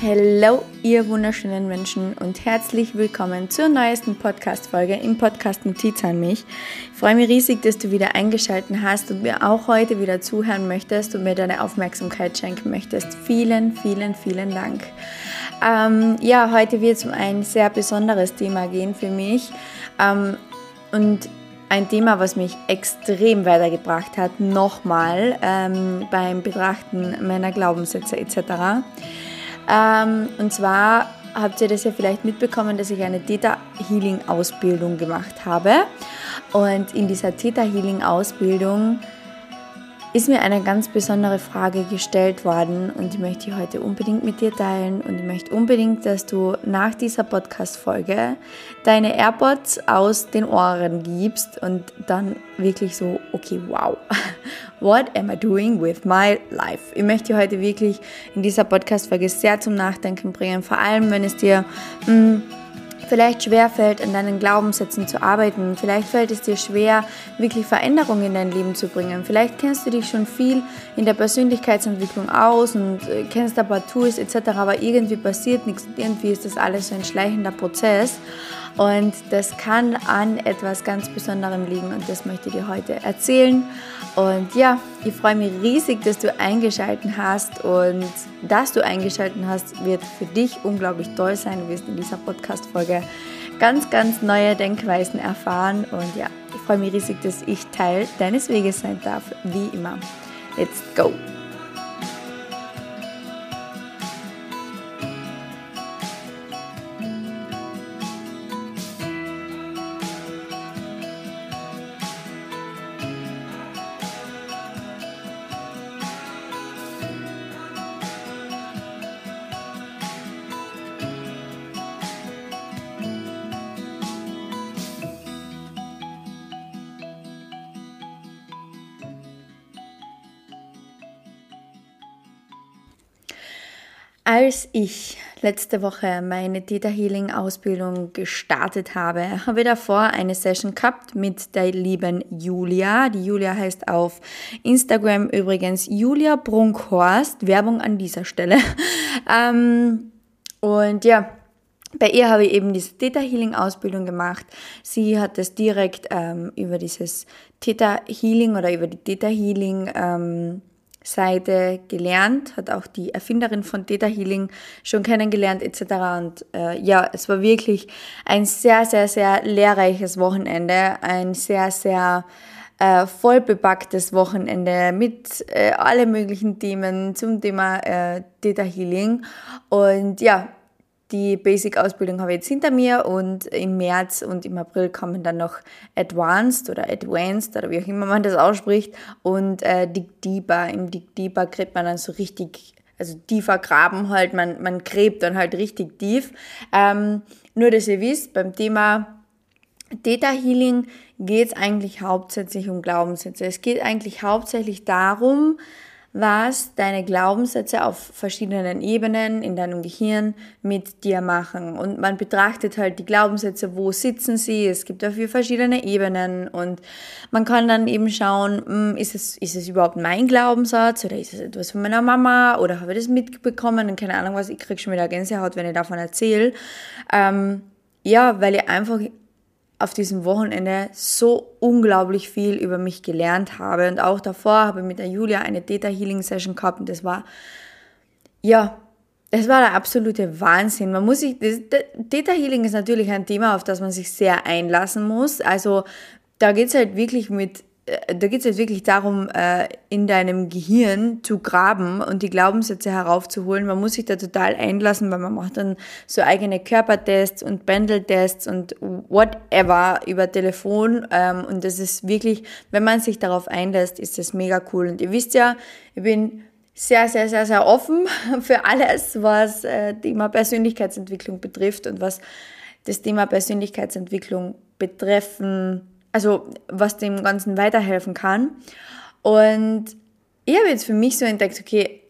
Hallo, ihr wunderschönen Menschen und herzlich willkommen zur neuesten Podcast-Folge im Podcast Notiz an mich. Ich freue mich riesig, dass du wieder eingeschaltet hast und mir auch heute wieder zuhören möchtest und mir deine Aufmerksamkeit schenken möchtest. Vielen, vielen, vielen Dank. Ähm, ja, heute wird es um ein sehr besonderes Thema gehen für mich ähm, und ein Thema, was mich extrem weitergebracht hat, nochmal ähm, beim Betrachten meiner Glaubenssätze etc. Ähm, und zwar habt ihr das ja vielleicht mitbekommen, dass ich eine Theta Healing Ausbildung gemacht habe. Und in dieser Theta Healing Ausbildung ist mir eine ganz besondere Frage gestellt worden und die möchte ich heute unbedingt mit dir teilen und ich möchte unbedingt, dass du nach dieser Podcast-Folge deine AirPods aus den Ohren gibst und dann wirklich so, okay, wow, what am I doing with my life? Ich möchte heute wirklich in dieser Podcast-Folge sehr zum Nachdenken bringen, vor allem wenn es dir... Mh, hm, vielleicht schwer fällt, an deinen Glaubenssätzen zu arbeiten. Vielleicht fällt es dir schwer, wirklich Veränderungen in dein Leben zu bringen. Vielleicht kennst du dich schon viel in der Persönlichkeitsentwicklung aus und äh, kennst ein paar Tools etc., aber irgendwie passiert nichts. Irgendwie ist das alles so ein schleichender Prozess. Und das kann an etwas ganz Besonderem liegen und das möchte ich dir heute erzählen. Und ja, ich freue mich riesig, dass du eingeschaltet hast und dass du eingeschaltet hast, wird für dich unglaublich toll sein. Du wirst in dieser Podcast-Folge ganz, ganz neue Denkweisen erfahren und ja, ich freue mich riesig, dass ich Teil deines Weges sein darf, wie immer. Let's go! Als ich letzte Woche meine Theta Healing Ausbildung gestartet habe, habe ich davor eine Session gehabt mit der lieben Julia. Die Julia heißt auf Instagram übrigens Julia Brunkhorst. Werbung an dieser Stelle. ähm, und ja, bei ihr habe ich eben diese Theta Healing Ausbildung gemacht. Sie hat das direkt ähm, über dieses Theta Healing oder über die Theta Healing ähm, Seite gelernt, hat auch die Erfinderin von Theta Healing schon kennengelernt etc. Und äh, ja, es war wirklich ein sehr, sehr, sehr lehrreiches Wochenende, ein sehr, sehr äh, voll bepacktes Wochenende mit äh, alle möglichen Themen zum Thema äh, Theta Healing. Und ja, die Basic-Ausbildung habe ich jetzt hinter mir und im März und im April kommen dann noch Advanced oder Advanced oder wie auch immer man das ausspricht und äh, Dig Deeper. Im Dig Deeper kriegt man dann so richtig, also tiefer graben halt, man, man gräbt dann halt richtig tief. Ähm, nur, dass ihr wisst, beim Thema Theta Healing geht es eigentlich hauptsächlich um Glaubenssätze. Es geht eigentlich hauptsächlich darum, was deine Glaubenssätze auf verschiedenen Ebenen in deinem Gehirn mit dir machen. Und man betrachtet halt die Glaubenssätze, wo sitzen sie. Es gibt dafür verschiedene Ebenen und man kann dann eben schauen, hm, ist es, ist es überhaupt mein Glaubenssatz oder ist es etwas von meiner Mama oder habe ich das mitbekommen und keine Ahnung was, ich kriege schon wieder Gänsehaut, wenn ich davon erzähle. Ähm, ja, weil ich einfach auf diesem Wochenende so unglaublich viel über mich gelernt habe. Und auch davor habe ich mit der Julia eine Theta Healing Session gehabt und das war, ja, das war der absolute Wahnsinn. Man muss sich, das, Theta Healing ist natürlich ein Thema, auf das man sich sehr einlassen muss. Also da geht es halt wirklich mit da geht es jetzt wirklich darum, äh, in deinem Gehirn zu graben und die Glaubenssätze heraufzuholen. Man muss sich da total einlassen, weil man macht dann so eigene Körpertests und Pendeltests und whatever über Telefon. Ähm, und das ist wirklich, wenn man sich darauf einlässt, ist das mega cool. Und ihr wisst ja, ich bin sehr, sehr, sehr, sehr offen für alles, was äh, Thema Persönlichkeitsentwicklung betrifft und was das Thema Persönlichkeitsentwicklung betreffen also was dem Ganzen weiterhelfen kann. Und ich habe jetzt für mich so entdeckt, okay,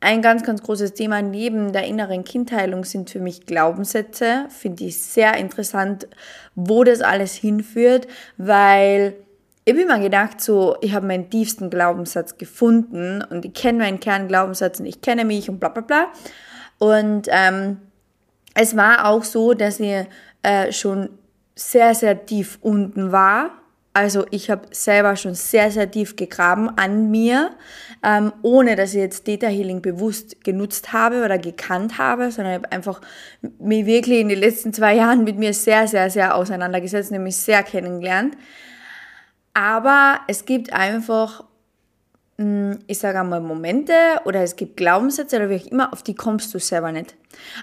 ein ganz, ganz großes Thema neben der inneren Kindheilung sind für mich Glaubenssätze. Finde ich sehr interessant, wo das alles hinführt, weil ich habe immer gedacht, so, ich habe meinen tiefsten Glaubenssatz gefunden und ich kenne meinen Kernglaubenssatz und ich kenne mich und bla bla bla. Und ähm, es war auch so, dass ich äh, schon sehr, sehr tief unten war. Also ich habe selber schon sehr, sehr tief gegraben an mir, ähm, ohne dass ich jetzt Data Healing bewusst genutzt habe oder gekannt habe, sondern ich habe einfach mich wirklich in den letzten zwei Jahren mit mir sehr, sehr, sehr auseinandergesetzt, nämlich sehr kennengelernt. Aber es gibt einfach ich sage einmal Momente oder es gibt Glaubenssätze oder wie auch immer, auf die kommst du selber nicht.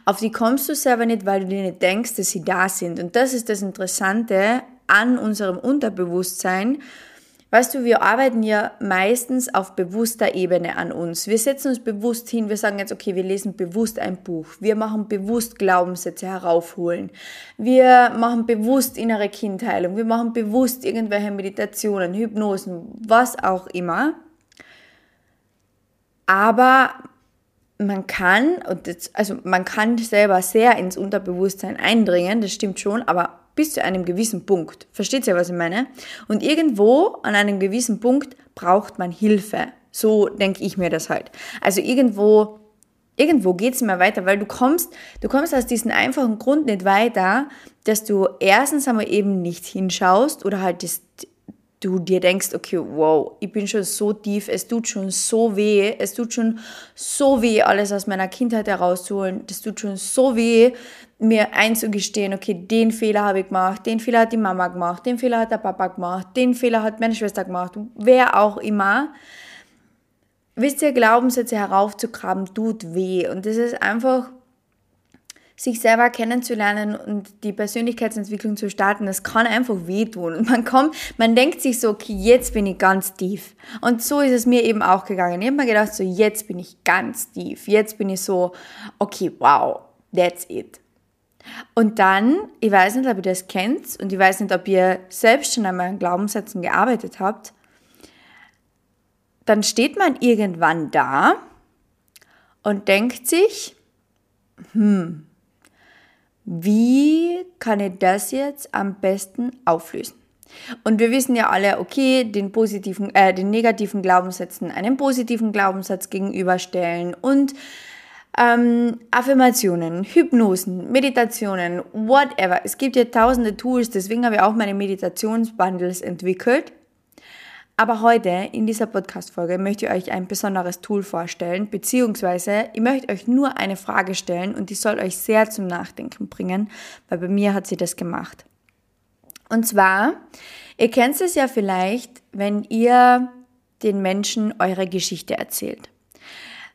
Auf die kommst du selber nicht, weil du dir nicht denkst, dass sie da sind. Und das ist das Interessante an unserem Unterbewusstsein. Weißt du, wir arbeiten ja meistens auf bewusster Ebene an uns. Wir setzen uns bewusst hin, wir sagen jetzt, okay, wir lesen bewusst ein Buch. Wir machen bewusst Glaubenssätze heraufholen. Wir machen bewusst innere Kindheilung. Wir machen bewusst irgendwelche Meditationen, Hypnosen, was auch immer. Aber man kann, also man kann selber sehr ins Unterbewusstsein eindringen, das stimmt schon, aber bis zu einem gewissen Punkt. Versteht ihr, was ich meine? Und irgendwo an einem gewissen Punkt braucht man Hilfe. So denke ich mir das halt. Also irgendwo, irgendwo geht es immer weiter, weil du kommst, du kommst aus diesem einfachen Grund nicht weiter, dass du erstens einmal eben nicht hinschaust oder halt das, du dir denkst, okay, wow, ich bin schon so tief, es tut schon so weh, es tut schon so weh, alles aus meiner Kindheit herauszuholen, es tut schon so weh, mir einzugestehen, okay, den Fehler habe ich gemacht, den Fehler hat die Mama gemacht, den Fehler hat der Papa gemacht, den Fehler hat meine Schwester gemacht, wer auch immer. Wisst ihr, Glaubenssätze heraufzugraben tut weh und das ist einfach sich selber kennenzulernen und die Persönlichkeitsentwicklung zu starten, das kann einfach wehtun. Und man kommt, man denkt sich so, okay, jetzt bin ich ganz tief. Und so ist es mir eben auch gegangen. Ich habe mir gedacht, so, jetzt bin ich ganz tief. Jetzt bin ich so, okay, wow, that's it. Und dann, ich weiß nicht, ob ihr das kennt und ich weiß nicht, ob ihr selbst schon einmal an Glaubenssätzen gearbeitet habt, dann steht man irgendwann da und denkt sich, hm, wie kann ich das jetzt am besten auflösen? Und wir wissen ja alle, okay, den positiven, äh, den negativen Glaubenssätzen einen positiven Glaubenssatz gegenüberstellen und ähm, Affirmationen, Hypnosen, Meditationen, whatever. Es gibt ja tausende Tools, deswegen habe ich auch meine Meditationsbundles entwickelt. Aber heute in dieser Podcast-Folge möchte ich euch ein besonderes Tool vorstellen, beziehungsweise ich möchte euch nur eine Frage stellen und die soll euch sehr zum Nachdenken bringen, weil bei mir hat sie das gemacht. Und zwar, ihr kennt es ja vielleicht, wenn ihr den Menschen eure Geschichte erzählt.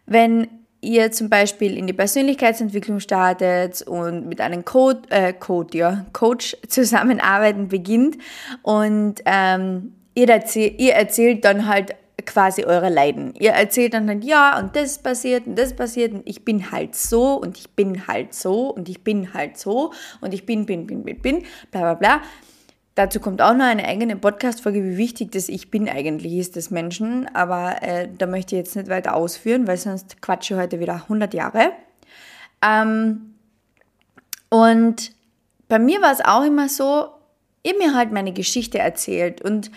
Wenn ihr zum Beispiel in die Persönlichkeitsentwicklung startet und mit einem Code, äh, Code, ja, Coach zusammenarbeiten beginnt und ähm, ihr, erzählt, ihr erzählt dann halt quasi eure Leiden. Ihr erzählt dann halt, ja, und das passiert und das passiert und ich bin halt so und ich bin halt so und ich bin halt so und ich bin, bin, bin, bin, bin, bla bla bla. Dazu kommt auch noch eine eigene Podcast-Folge, wie wichtig das Ich Bin eigentlich ist des Menschen, aber äh, da möchte ich jetzt nicht weiter ausführen, weil sonst quatsche ich heute wieder 100 Jahre. Ähm, und bei mir war es auch immer so, ich mir halt meine Geschichte erzählt und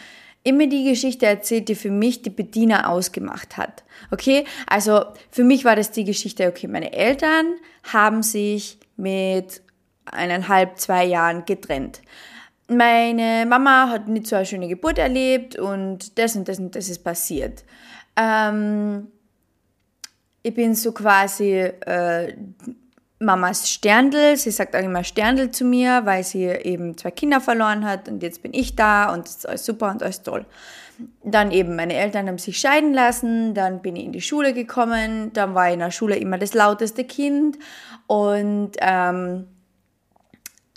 immer die Geschichte erzählt, die für mich die Bediener ausgemacht hat. Okay? Also für mich war das die Geschichte, okay, meine Eltern haben sich mit eineinhalb, zwei Jahren getrennt. Meine Mama hat nicht so eine schöne Geburt erlebt und das und das und das ist passiert. Ähm, ich bin so quasi äh, Mamas Sterndl. Sie sagt auch immer Sterndl zu mir, weil sie eben zwei Kinder verloren hat und jetzt bin ich da und es ist alles super und alles toll. Dann eben, meine Eltern haben sich scheiden lassen, dann bin ich in die Schule gekommen, dann war ich in der Schule immer das lauteste Kind und ähm,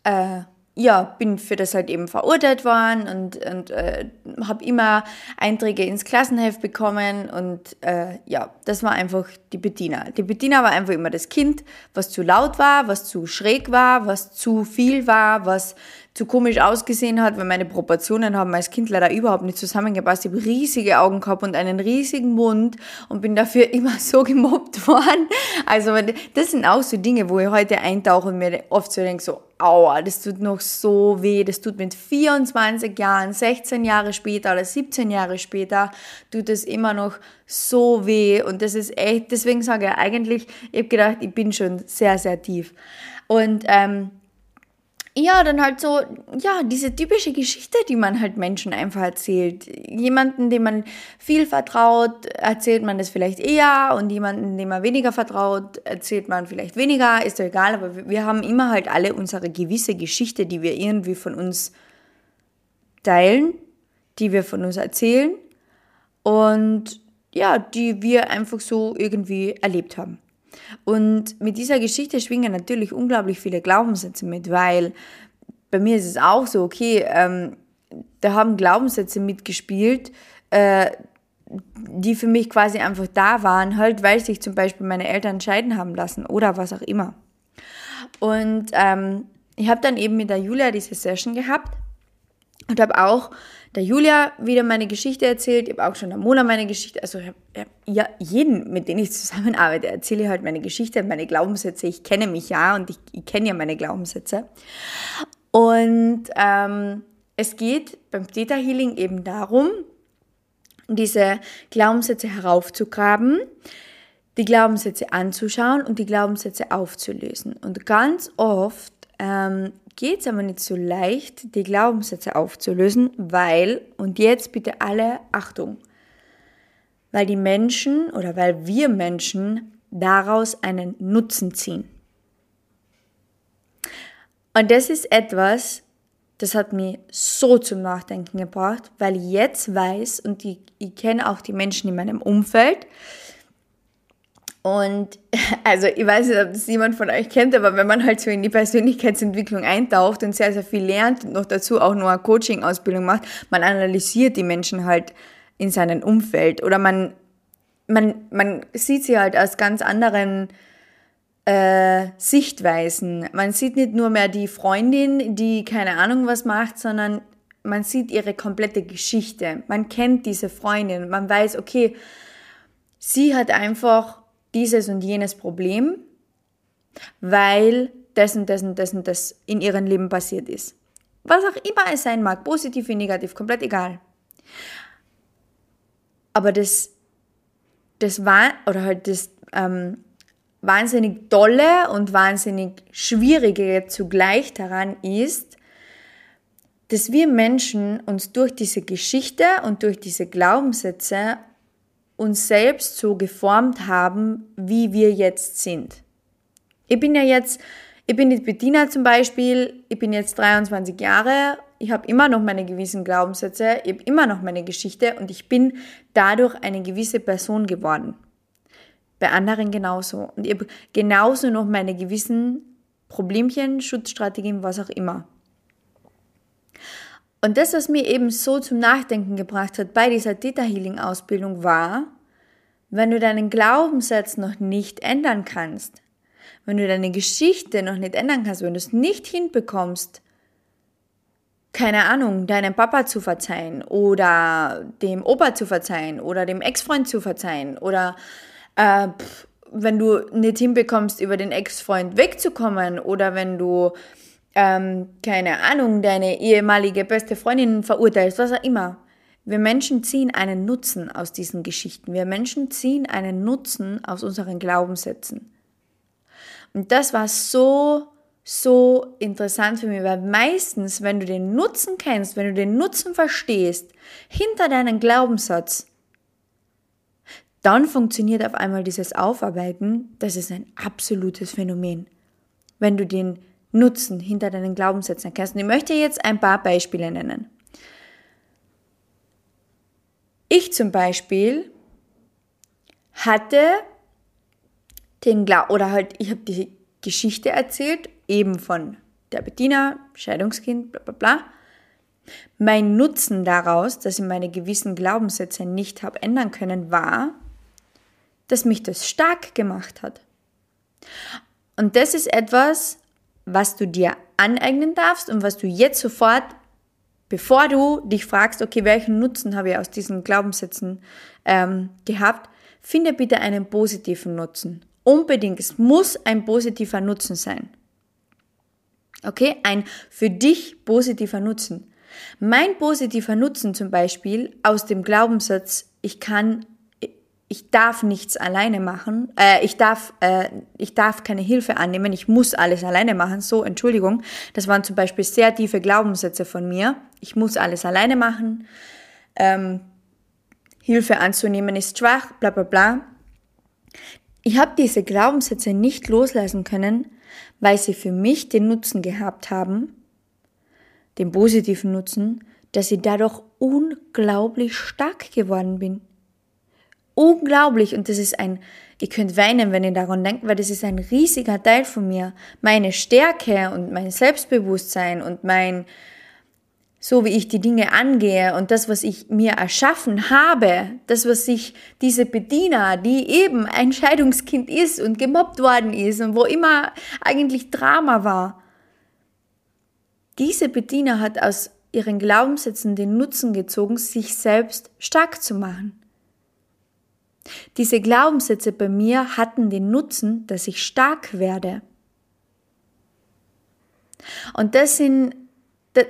äh, ja, bin für das halt eben verurteilt worden und, und äh, habe immer Einträge ins Klassenheft bekommen und äh, ja, das war einfach die Bettina. Die Bettina war einfach immer das Kind, was zu laut war, was zu schräg war, was zu viel war, was zu komisch ausgesehen hat, weil meine Proportionen haben als Kind leider überhaupt nicht zusammengepasst. Ich habe riesige Augen gehabt und einen riesigen Mund und bin dafür immer so gemobbt worden. Also das sind auch so Dinge, wo ich heute eintauche und mir oft so denke, so, aua, das tut noch so weh, das tut mit 24 Jahren, 16 Jahre später oder 17 Jahre später, tut es immer noch so weh und das ist echt, deswegen sage ich eigentlich, ich habe gedacht, ich bin schon sehr, sehr tief. Und ähm, ja, dann halt so, ja, diese typische Geschichte, die man halt Menschen einfach erzählt. Jemanden, dem man viel vertraut, erzählt man das vielleicht eher und jemanden, dem man weniger vertraut, erzählt man vielleicht weniger, ist doch egal, aber wir haben immer halt alle unsere gewisse Geschichte, die wir irgendwie von uns teilen, die wir von uns erzählen und ja, die wir einfach so irgendwie erlebt haben. Und mit dieser Geschichte schwingen natürlich unglaublich viele Glaubenssätze mit, weil bei mir ist es auch so, okay, ähm, da haben Glaubenssätze mitgespielt, äh, die für mich quasi einfach da waren, halt, weil sich zum Beispiel meine Eltern scheiden haben lassen oder was auch immer. Und ähm, ich habe dann eben mit der Julia diese Session gehabt und habe auch der Julia wieder meine Geschichte erzählt, ich habe auch schon der Mona meine Geschichte, also ich habe ja jeden, mit dem ich zusammenarbeite, erzähle ich halt meine Geschichte, meine Glaubenssätze. Ich kenne mich ja und ich, ich kenne ja meine Glaubenssätze. Und ähm, es geht beim Theta Healing eben darum, diese Glaubenssätze heraufzugraben, die Glaubenssätze anzuschauen und die Glaubenssätze aufzulösen. Und ganz oft ähm, geht es aber nicht so leicht, die Glaubenssätze aufzulösen, weil, und jetzt bitte alle Achtung, weil die Menschen oder weil wir Menschen daraus einen Nutzen ziehen. Und das ist etwas, das hat mich so zum Nachdenken gebracht, weil ich jetzt weiß und ich, ich kenne auch die Menschen in meinem Umfeld, und also ich weiß nicht, ob das jemand von euch kennt, aber wenn man halt so in die Persönlichkeitsentwicklung eintaucht und sehr, sehr viel lernt und noch dazu auch nur eine Coaching-Ausbildung macht, man analysiert die Menschen halt in seinem Umfeld oder man, man, man sieht sie halt aus ganz anderen äh, Sichtweisen. Man sieht nicht nur mehr die Freundin, die keine Ahnung was macht, sondern man sieht ihre komplette Geschichte. Man kennt diese Freundin, man weiß, okay, sie hat einfach dieses und jenes Problem, weil das und das und das und das in ihrem Leben passiert ist. Was auch immer es sein mag, positiv wie negativ, komplett egal. Aber das, das war, oder halt das ähm, wahnsinnig tolle und wahnsinnig schwierige zugleich daran ist, dass wir Menschen uns durch diese Geschichte und durch diese Glaubenssätze uns selbst so geformt haben, wie wir jetzt sind. Ich bin ja jetzt, ich bin jetzt Bettina zum Beispiel, ich bin jetzt 23 Jahre, ich habe immer noch meine gewissen Glaubenssätze, ich habe immer noch meine Geschichte und ich bin dadurch eine gewisse Person geworden. Bei anderen genauso. Und ich habe genauso noch meine gewissen Problemchen, Schutzstrategien, was auch immer. Und das, was mir eben so zum Nachdenken gebracht hat bei dieser Theta Healing Ausbildung war, wenn du deinen Glaubenssatz noch nicht ändern kannst, wenn du deine Geschichte noch nicht ändern kannst, wenn du es nicht hinbekommst, keine Ahnung, deinem Papa zu verzeihen oder dem Opa zu verzeihen oder dem Ex-Freund zu verzeihen oder äh, pff, wenn du nicht hinbekommst, über den Ex-Freund wegzukommen oder wenn du ähm, keine Ahnung, deine ehemalige beste Freundin verurteilst, was auch immer. Wir Menschen ziehen einen Nutzen aus diesen Geschichten. Wir Menschen ziehen einen Nutzen aus unseren Glaubenssätzen. Und das war so, so interessant für mich, weil meistens, wenn du den Nutzen kennst, wenn du den Nutzen verstehst, hinter deinem Glaubenssatz, dann funktioniert auf einmal dieses Aufarbeiten. Das ist ein absolutes Phänomen. Wenn du den Nutzen hinter deinen Glaubenssätzen erkennst. Und ich möchte jetzt ein paar Beispiele nennen. Ich zum Beispiel hatte den Gla oder halt, ich habe die Geschichte erzählt, eben von der Bettina, Scheidungskind, bla bla bla. Mein Nutzen daraus, dass ich meine gewissen Glaubenssätze nicht habe ändern können, war, dass mich das stark gemacht hat. Und das ist etwas, was du dir aneignen darfst und was du jetzt sofort, bevor du dich fragst, okay, welchen Nutzen habe ich aus diesen Glaubenssätzen ähm, gehabt, finde bitte einen positiven Nutzen. Unbedingt, es muss ein positiver Nutzen sein. Okay, ein für dich positiver Nutzen. Mein positiver Nutzen zum Beispiel aus dem Glaubenssatz, ich kann, ich darf nichts alleine machen, äh, ich darf, äh, ich darf keine Hilfe annehmen, ich muss alles alleine machen. So, Entschuldigung, das waren zum Beispiel sehr tiefe Glaubenssätze von mir. Ich muss alles alleine machen. Ähm, Hilfe anzunehmen ist schwach, bla bla bla. Ich habe diese Glaubenssätze nicht loslassen können, weil sie für mich den Nutzen gehabt haben, den positiven Nutzen, dass ich dadurch unglaublich stark geworden bin. Unglaublich und das ist ein, ihr könnt weinen, wenn ihr daran denkt, weil das ist ein riesiger Teil von mir. Meine Stärke und mein Selbstbewusstsein und mein, so wie ich die Dinge angehe und das, was ich mir erschaffen habe, das, was sich diese Bediener, die eben ein Scheidungskind ist und gemobbt worden ist und wo immer eigentlich Drama war, diese Bediener hat aus ihren Glaubenssätzen den Nutzen gezogen, sich selbst stark zu machen. Diese Glaubenssätze bei mir hatten den Nutzen, dass ich stark werde. Und das sind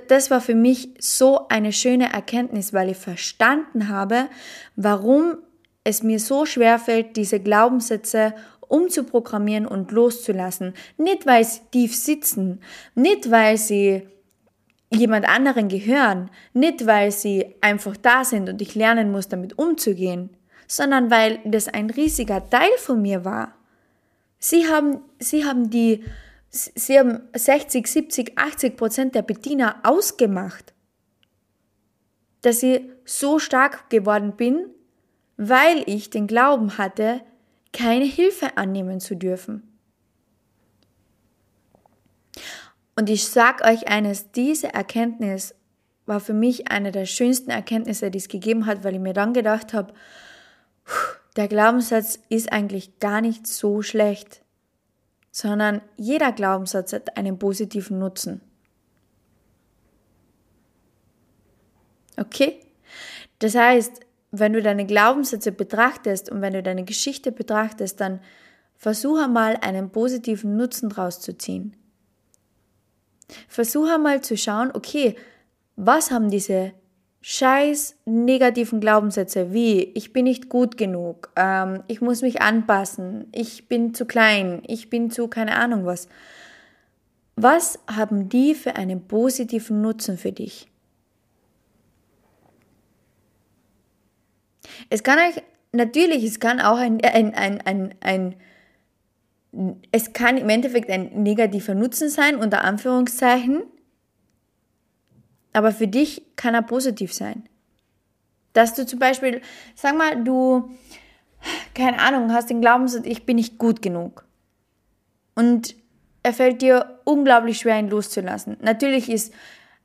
das war für mich so eine schöne Erkenntnis, weil ich verstanden habe, warum es mir so schwer fällt, diese Glaubenssätze umzuprogrammieren und loszulassen. Nicht, weil sie tief sitzen, nicht, weil sie jemand anderen gehören, nicht, weil sie einfach da sind und ich lernen muss, damit umzugehen, sondern weil das ein riesiger Teil von mir war. Sie haben, sie haben die Sie haben 60, 70, 80 Prozent der Bediener ausgemacht, dass ich so stark geworden bin, weil ich den Glauben hatte, keine Hilfe annehmen zu dürfen. Und ich sage euch eines, diese Erkenntnis war für mich eine der schönsten Erkenntnisse, die es gegeben hat, weil ich mir dann gedacht habe, der Glaubenssatz ist eigentlich gar nicht so schlecht sondern jeder Glaubenssatz hat einen positiven Nutzen. Okay? Das heißt, wenn du deine Glaubenssätze betrachtest und wenn du deine Geschichte betrachtest, dann versuche mal einen positiven Nutzen draus zu ziehen. Versuche mal zu schauen, okay, was haben diese scheiß negativen Glaubenssätze wie ich bin nicht gut genug, ähm, ich muss mich anpassen, ich bin zu klein, ich bin zu keine Ahnung was. Was haben die für einen positiven Nutzen für dich? Es kann euch, natürlich, es kann auch ein, ein, ein, ein, ein es kann im Endeffekt ein negativer Nutzen sein, unter Anführungszeichen, aber für dich kann er positiv sein. Dass du zum Beispiel, sag mal, du, keine Ahnung, hast den Glaubenssatz, ich bin nicht gut genug. Und er fällt dir unglaublich schwer, ihn loszulassen. Natürlich ist,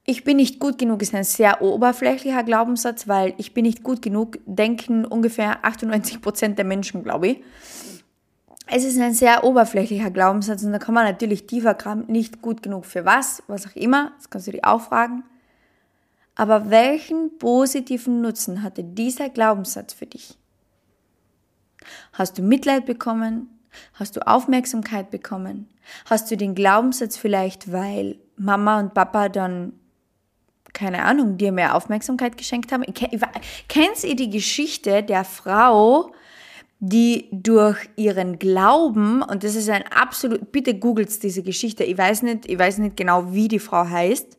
ich bin nicht gut genug, ist ein sehr oberflächlicher Glaubenssatz, weil ich bin nicht gut genug, denken ungefähr 98 Prozent der Menschen, glaube ich. Es ist ein sehr oberflächlicher Glaubenssatz und da kann man natürlich tiefer graben, nicht gut genug für was, was auch immer, das kannst du dir auch fragen. Aber welchen positiven Nutzen hatte dieser Glaubenssatz für dich? Hast du Mitleid bekommen? Hast du Aufmerksamkeit bekommen? Hast du den Glaubenssatz vielleicht, weil Mama und Papa dann, keine Ahnung, dir mehr Aufmerksamkeit geschenkt haben? Kennst ihr die Geschichte der Frau, die durch ihren Glauben, und das ist ein absolut, bitte googelt diese Geschichte, ich weiß nicht, ich weiß nicht genau, wie die Frau heißt,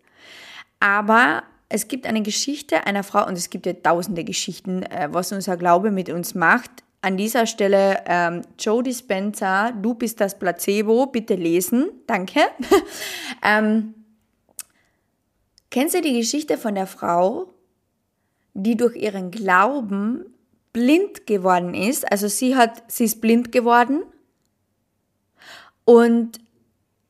aber es gibt eine Geschichte einer Frau, und es gibt ja tausende Geschichten, äh, was unser Glaube mit uns macht. An dieser Stelle ähm, Joe Dispenza, du bist das Placebo, bitte lesen, danke. ähm, kennst du die Geschichte von der Frau, die durch ihren Glauben blind geworden ist? Also sie hat, sie ist blind geworden und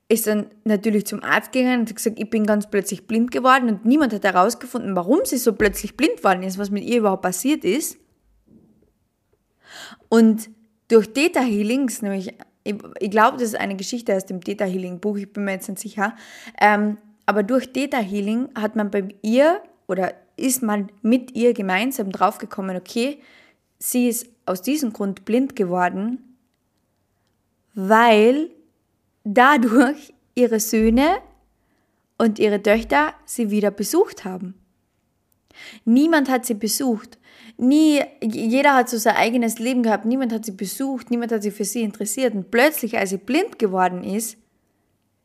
ist dann natürlich zum Arzt gegangen und hat gesagt, ich bin ganz plötzlich blind geworden und niemand hat herausgefunden, warum sie so plötzlich blind geworden ist, was mit ihr überhaupt passiert ist. Und durch Theta Healings, nämlich, ich, ich glaube, das ist eine Geschichte aus dem Theta Healing Buch, ich bin mir jetzt nicht sicher, ähm, aber durch Theta Healing hat man bei ihr oder ist man mit ihr gemeinsam draufgekommen, okay, sie ist aus diesem Grund blind geworden, weil dadurch ihre Söhne und ihre Töchter sie wieder besucht haben. Niemand hat sie besucht. Nie, jeder hat so sein eigenes Leben gehabt. Niemand hat sie besucht. Niemand hat sich für sie interessiert. Und plötzlich, als sie blind geworden ist,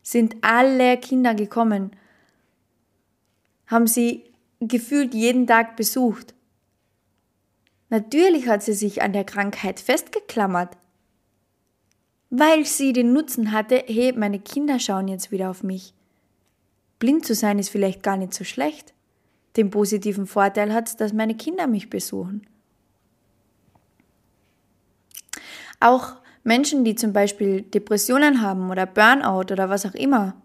sind alle Kinder gekommen, haben sie gefühlt jeden Tag besucht. Natürlich hat sie sich an der Krankheit festgeklammert, weil sie den Nutzen hatte, hey, meine Kinder schauen jetzt wieder auf mich. Blind zu sein ist vielleicht gar nicht so schlecht. Den positiven Vorteil hat es, dass meine Kinder mich besuchen. Auch Menschen, die zum Beispiel Depressionen haben oder Burnout oder was auch immer.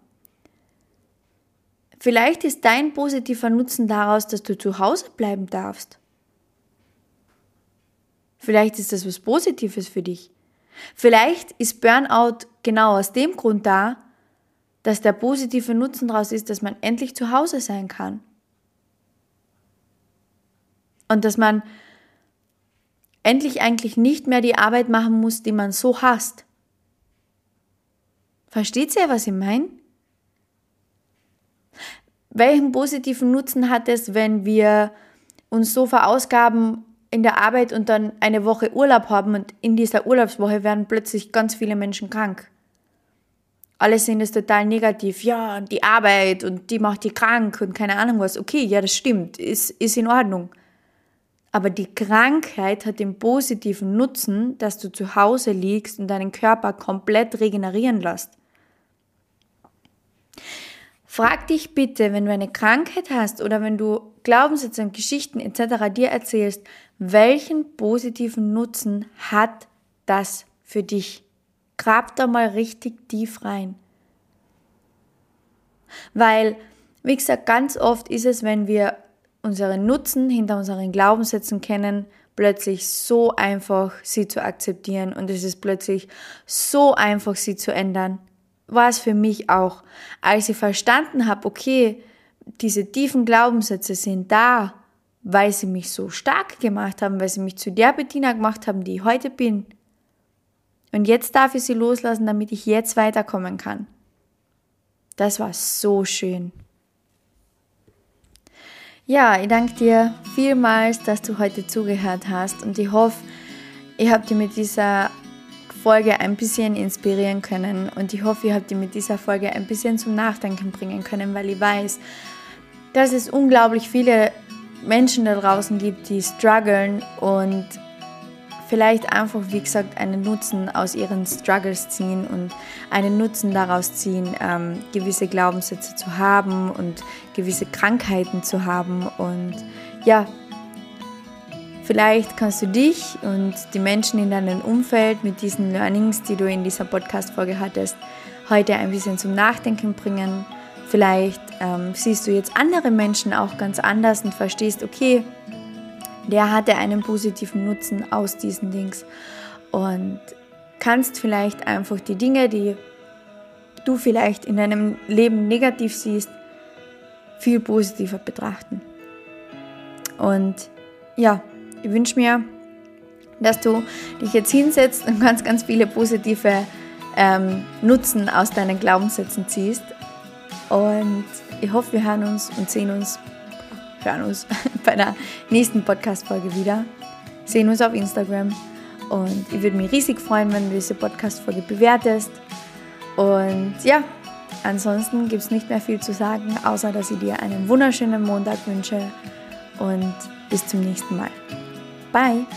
Vielleicht ist dein positiver Nutzen daraus, dass du zu Hause bleiben darfst. Vielleicht ist das was Positives für dich. Vielleicht ist Burnout genau aus dem Grund da, dass der positive Nutzen daraus ist, dass man endlich zu Hause sein kann. Und dass man endlich eigentlich nicht mehr die Arbeit machen muss, die man so hasst. Versteht ihr, was ich meine? Welchen positiven Nutzen hat es, wenn wir uns so verausgaben in der Arbeit und dann eine Woche Urlaub haben und in dieser Urlaubswoche werden plötzlich ganz viele Menschen krank? Alle sehen das total negativ. Ja, die Arbeit und die macht die krank und keine Ahnung was. Okay, ja, das stimmt, ist, ist in Ordnung. Aber die Krankheit hat den positiven Nutzen, dass du zu Hause liegst und deinen Körper komplett regenerieren lässt. Frag dich bitte, wenn du eine Krankheit hast oder wenn du Glaubenssätze und Geschichten etc. dir erzählst, welchen positiven Nutzen hat das für dich? Grab da mal richtig tief rein. Weil, wie gesagt, ganz oft ist es, wenn wir unseren Nutzen hinter unseren Glaubenssätzen kennen, plötzlich so einfach, sie zu akzeptieren und es ist plötzlich so einfach, sie zu ändern. War es für mich auch, als ich verstanden habe, okay, diese tiefen Glaubenssätze sind da, weil sie mich so stark gemacht haben, weil sie mich zu der Bettina gemacht haben, die ich heute bin. Und jetzt darf ich sie loslassen, damit ich jetzt weiterkommen kann. Das war so schön. Ja, ich danke dir vielmals, dass du heute zugehört hast und ich hoffe, ich habe dir mit dieser Folge ein bisschen inspirieren können und ich hoffe, ihr habt dir mit dieser Folge ein bisschen zum Nachdenken bringen können, weil ich weiß, dass es unglaublich viele Menschen da draußen gibt, die strugglen und vielleicht einfach, wie gesagt, einen Nutzen aus ihren Struggles ziehen und einen Nutzen daraus ziehen, ähm, gewisse Glaubenssätze zu haben und gewisse Krankheiten zu haben. Und ja, vielleicht kannst du dich und die Menschen in deinem Umfeld mit diesen Learnings, die du in dieser Podcast-Folge hattest, heute ein bisschen zum Nachdenken bringen. Vielleicht ähm, siehst du jetzt andere Menschen auch ganz anders und verstehst, okay, der hatte einen positiven Nutzen aus diesen Dings und kannst vielleicht einfach die Dinge, die du vielleicht in deinem Leben negativ siehst, viel positiver betrachten. Und ja, ich wünsche mir, dass du dich jetzt hinsetzt und ganz, ganz viele positive ähm, Nutzen aus deinen Glaubenssätzen ziehst. Und ich hoffe, wir hören uns und sehen uns hören uns bei der nächsten Podcast-Folge wieder. Sehen uns auf Instagram. Und ich würde mich riesig freuen, wenn du diese Podcast-Folge bewertest. Und ja, ansonsten gibt es nicht mehr viel zu sagen, außer dass ich dir einen wunderschönen Montag wünsche. Und bis zum nächsten Mal. Bye!